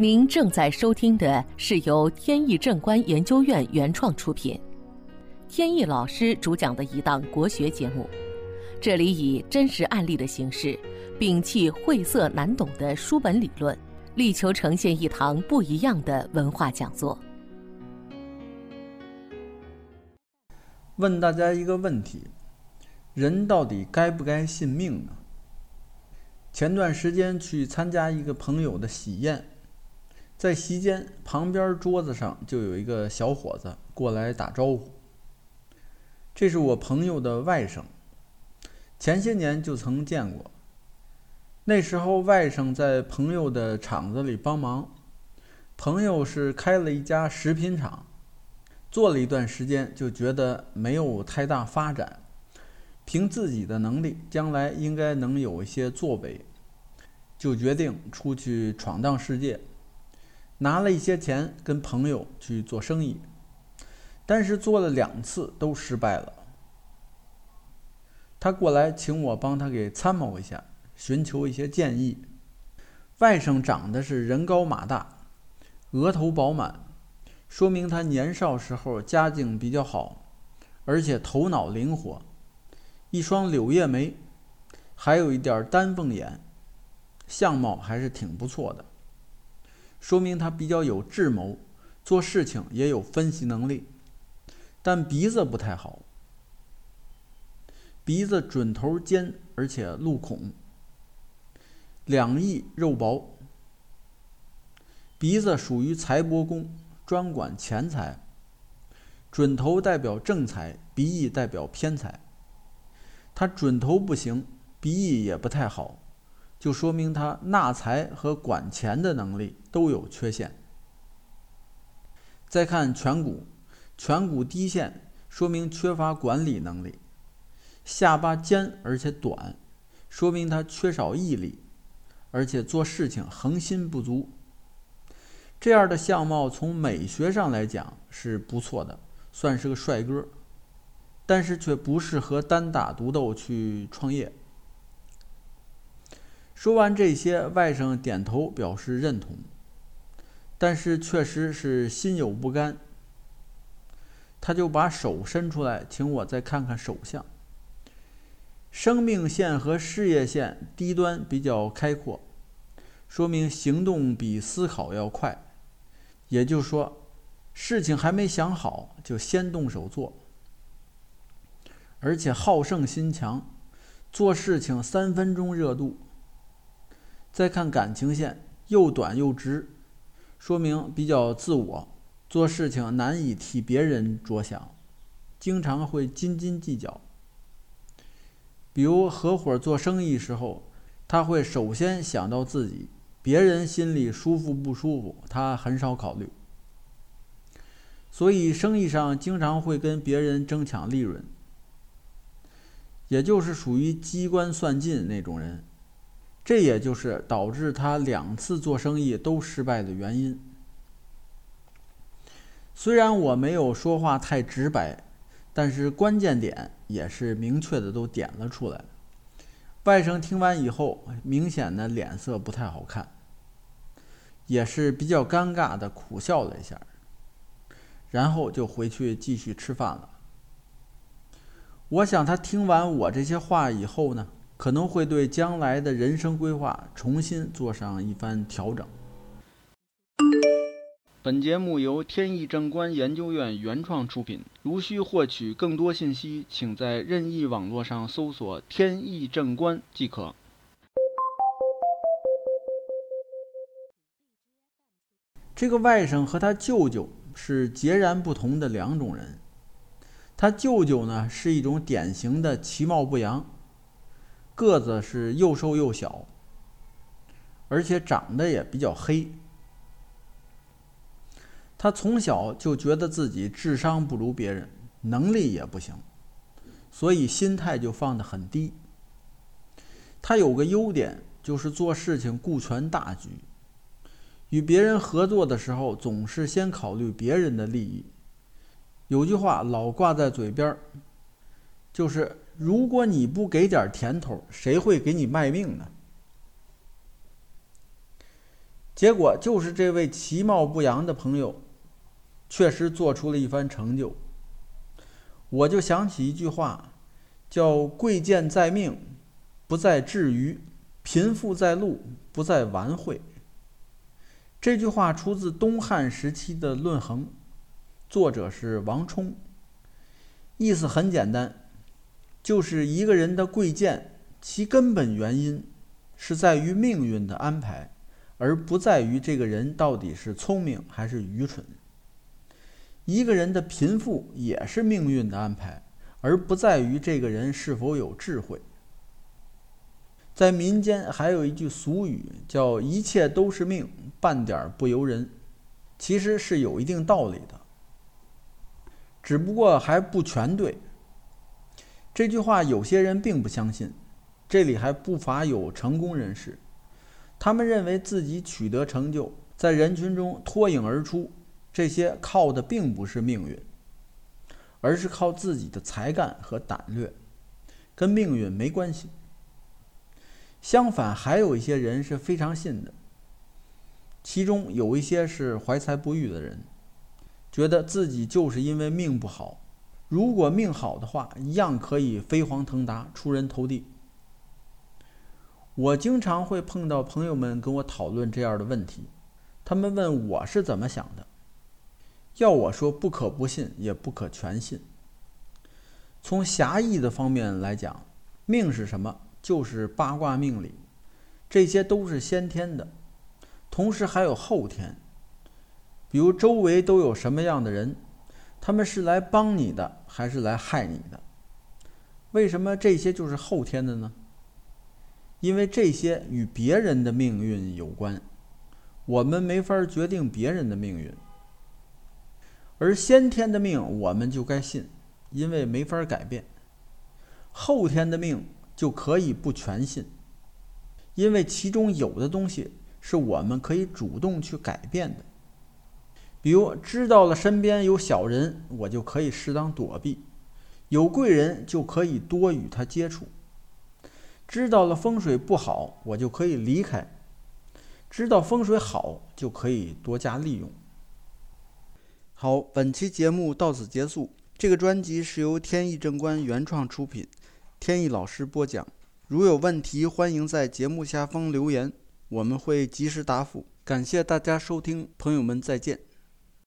您正在收听的是由天意正观研究院原创出品，天意老师主讲的一档国学节目。这里以真实案例的形式，摒弃晦涩难懂的书本理论，力求呈现一堂不一样的文化讲座。问大家一个问题：人到底该不该信命呢？前段时间去参加一个朋友的喜宴。在席间，旁边桌子上就有一个小伙子过来打招呼。这是我朋友的外甥，前些年就曾见过。那时候外甥在朋友的厂子里帮忙，朋友是开了一家食品厂，做了一段时间就觉得没有太大发展，凭自己的能力，将来应该能有一些作为，就决定出去闯荡世界。拿了一些钱跟朋友去做生意，但是做了两次都失败了。他过来请我帮他给参谋一下，寻求一些建议。外甥长得是人高马大，额头饱满，说明他年少时候家境比较好，而且头脑灵活，一双柳叶眉，还有一点丹凤眼，相貌还是挺不错的。说明他比较有智谋，做事情也有分析能力，但鼻子不太好，鼻子准头尖，而且露孔，两翼肉薄，鼻子属于财帛宫，专管钱财，准头代表正财，鼻翼代表偏财，他准头不行，鼻翼也不太好。就说明他纳财和管钱的能力都有缺陷。再看颧骨，颧骨低陷，说明缺乏管理能力；下巴尖而且短，说明他缺少毅力，而且做事情恒心不足。这样的相貌从美学上来讲是不错的，算是个帅哥，但是却不适合单打独斗去创业。说完这些，外甥点头表示认同，但是确实是心有不甘。他就把手伸出来，请我再看看手相。生命线和事业线低端比较开阔，说明行动比思考要快，也就是说，事情还没想好就先动手做，而且好胜心强，做事情三分钟热度。再看感情线，又短又直，说明比较自我，做事情难以替别人着想，经常会斤斤计较。比如合伙做生意时候，他会首先想到自己，别人心里舒服不舒服，他很少考虑。所以生意上经常会跟别人争抢利润，也就是属于机关算尽那种人。这也就是导致他两次做生意都失败的原因。虽然我没有说话太直白，但是关键点也是明确的都点了出来。外甥听完以后，明显的脸色不太好看，也是比较尴尬的苦笑了一下，然后就回去继续吃饭了。我想他听完我这些话以后呢？可能会对将来的人生规划重新做上一番调整。本节目由天意正观研究院原创出品。如需获取更多信息，请在任意网络上搜索“天意正观”即可。这个外甥和他舅舅是截然不同的两种人。他舅舅呢，是一种典型的其貌不扬。个子是又瘦又小，而且长得也比较黑。他从小就觉得自己智商不如别人，能力也不行，所以心态就放得很低。他有个优点，就是做事情顾全大局，与别人合作的时候总是先考虑别人的利益。有句话老挂在嘴边，就是。如果你不给点甜头，谁会给你卖命呢？结果就是这位其貌不扬的朋友，确实做出了一番成就。我就想起一句话，叫“贵贱在命，不在智愚；贫富在禄，不在玩会。”这句话出自东汉时期的《论衡》，作者是王充。意思很简单，就是一个人的贵贱，其根本原因是在于命运的安排，而不在于这个人到底是聪明还是愚蠢。一个人的贫富也是命运的安排，而不在于这个人是否有智慧。在民间还有一句俗语，叫“一切都是命，半点不由人”，其实是有一定道理的。只不过还不全对。这句话有些人并不相信，这里还不乏有成功人士，他们认为自己取得成就，在人群中脱颖而出，这些靠的并不是命运，而是靠自己的才干和胆略，跟命运没关系。相反，还有一些人是非常信的，其中有一些是怀才不遇的人。觉得自己就是因为命不好，如果命好的话，一样可以飞黄腾达、出人头地。我经常会碰到朋友们跟我讨论这样的问题，他们问我是怎么想的，要我说不可不信，也不可全信。从狭义的方面来讲，命是什么？就是八卦命理，这些都是先天的，同时还有后天。比如周围都有什么样的人，他们是来帮你的还是来害你的？为什么这些就是后天的呢？因为这些与别人的命运有关，我们没法决定别人的命运。而先天的命我们就该信，因为没法改变；后天的命就可以不全信，因为其中有的东西是我们可以主动去改变的。比如知道了身边有小人，我就可以适当躲避；有贵人就可以多与他接触。知道了风水不好，我就可以离开；知道风水好，就可以多加利用。好，本期节目到此结束。这个专辑是由天意正观原创出品，天意老师播讲。如有问题，欢迎在节目下方留言，我们会及时答复。感谢大家收听，朋友们再见。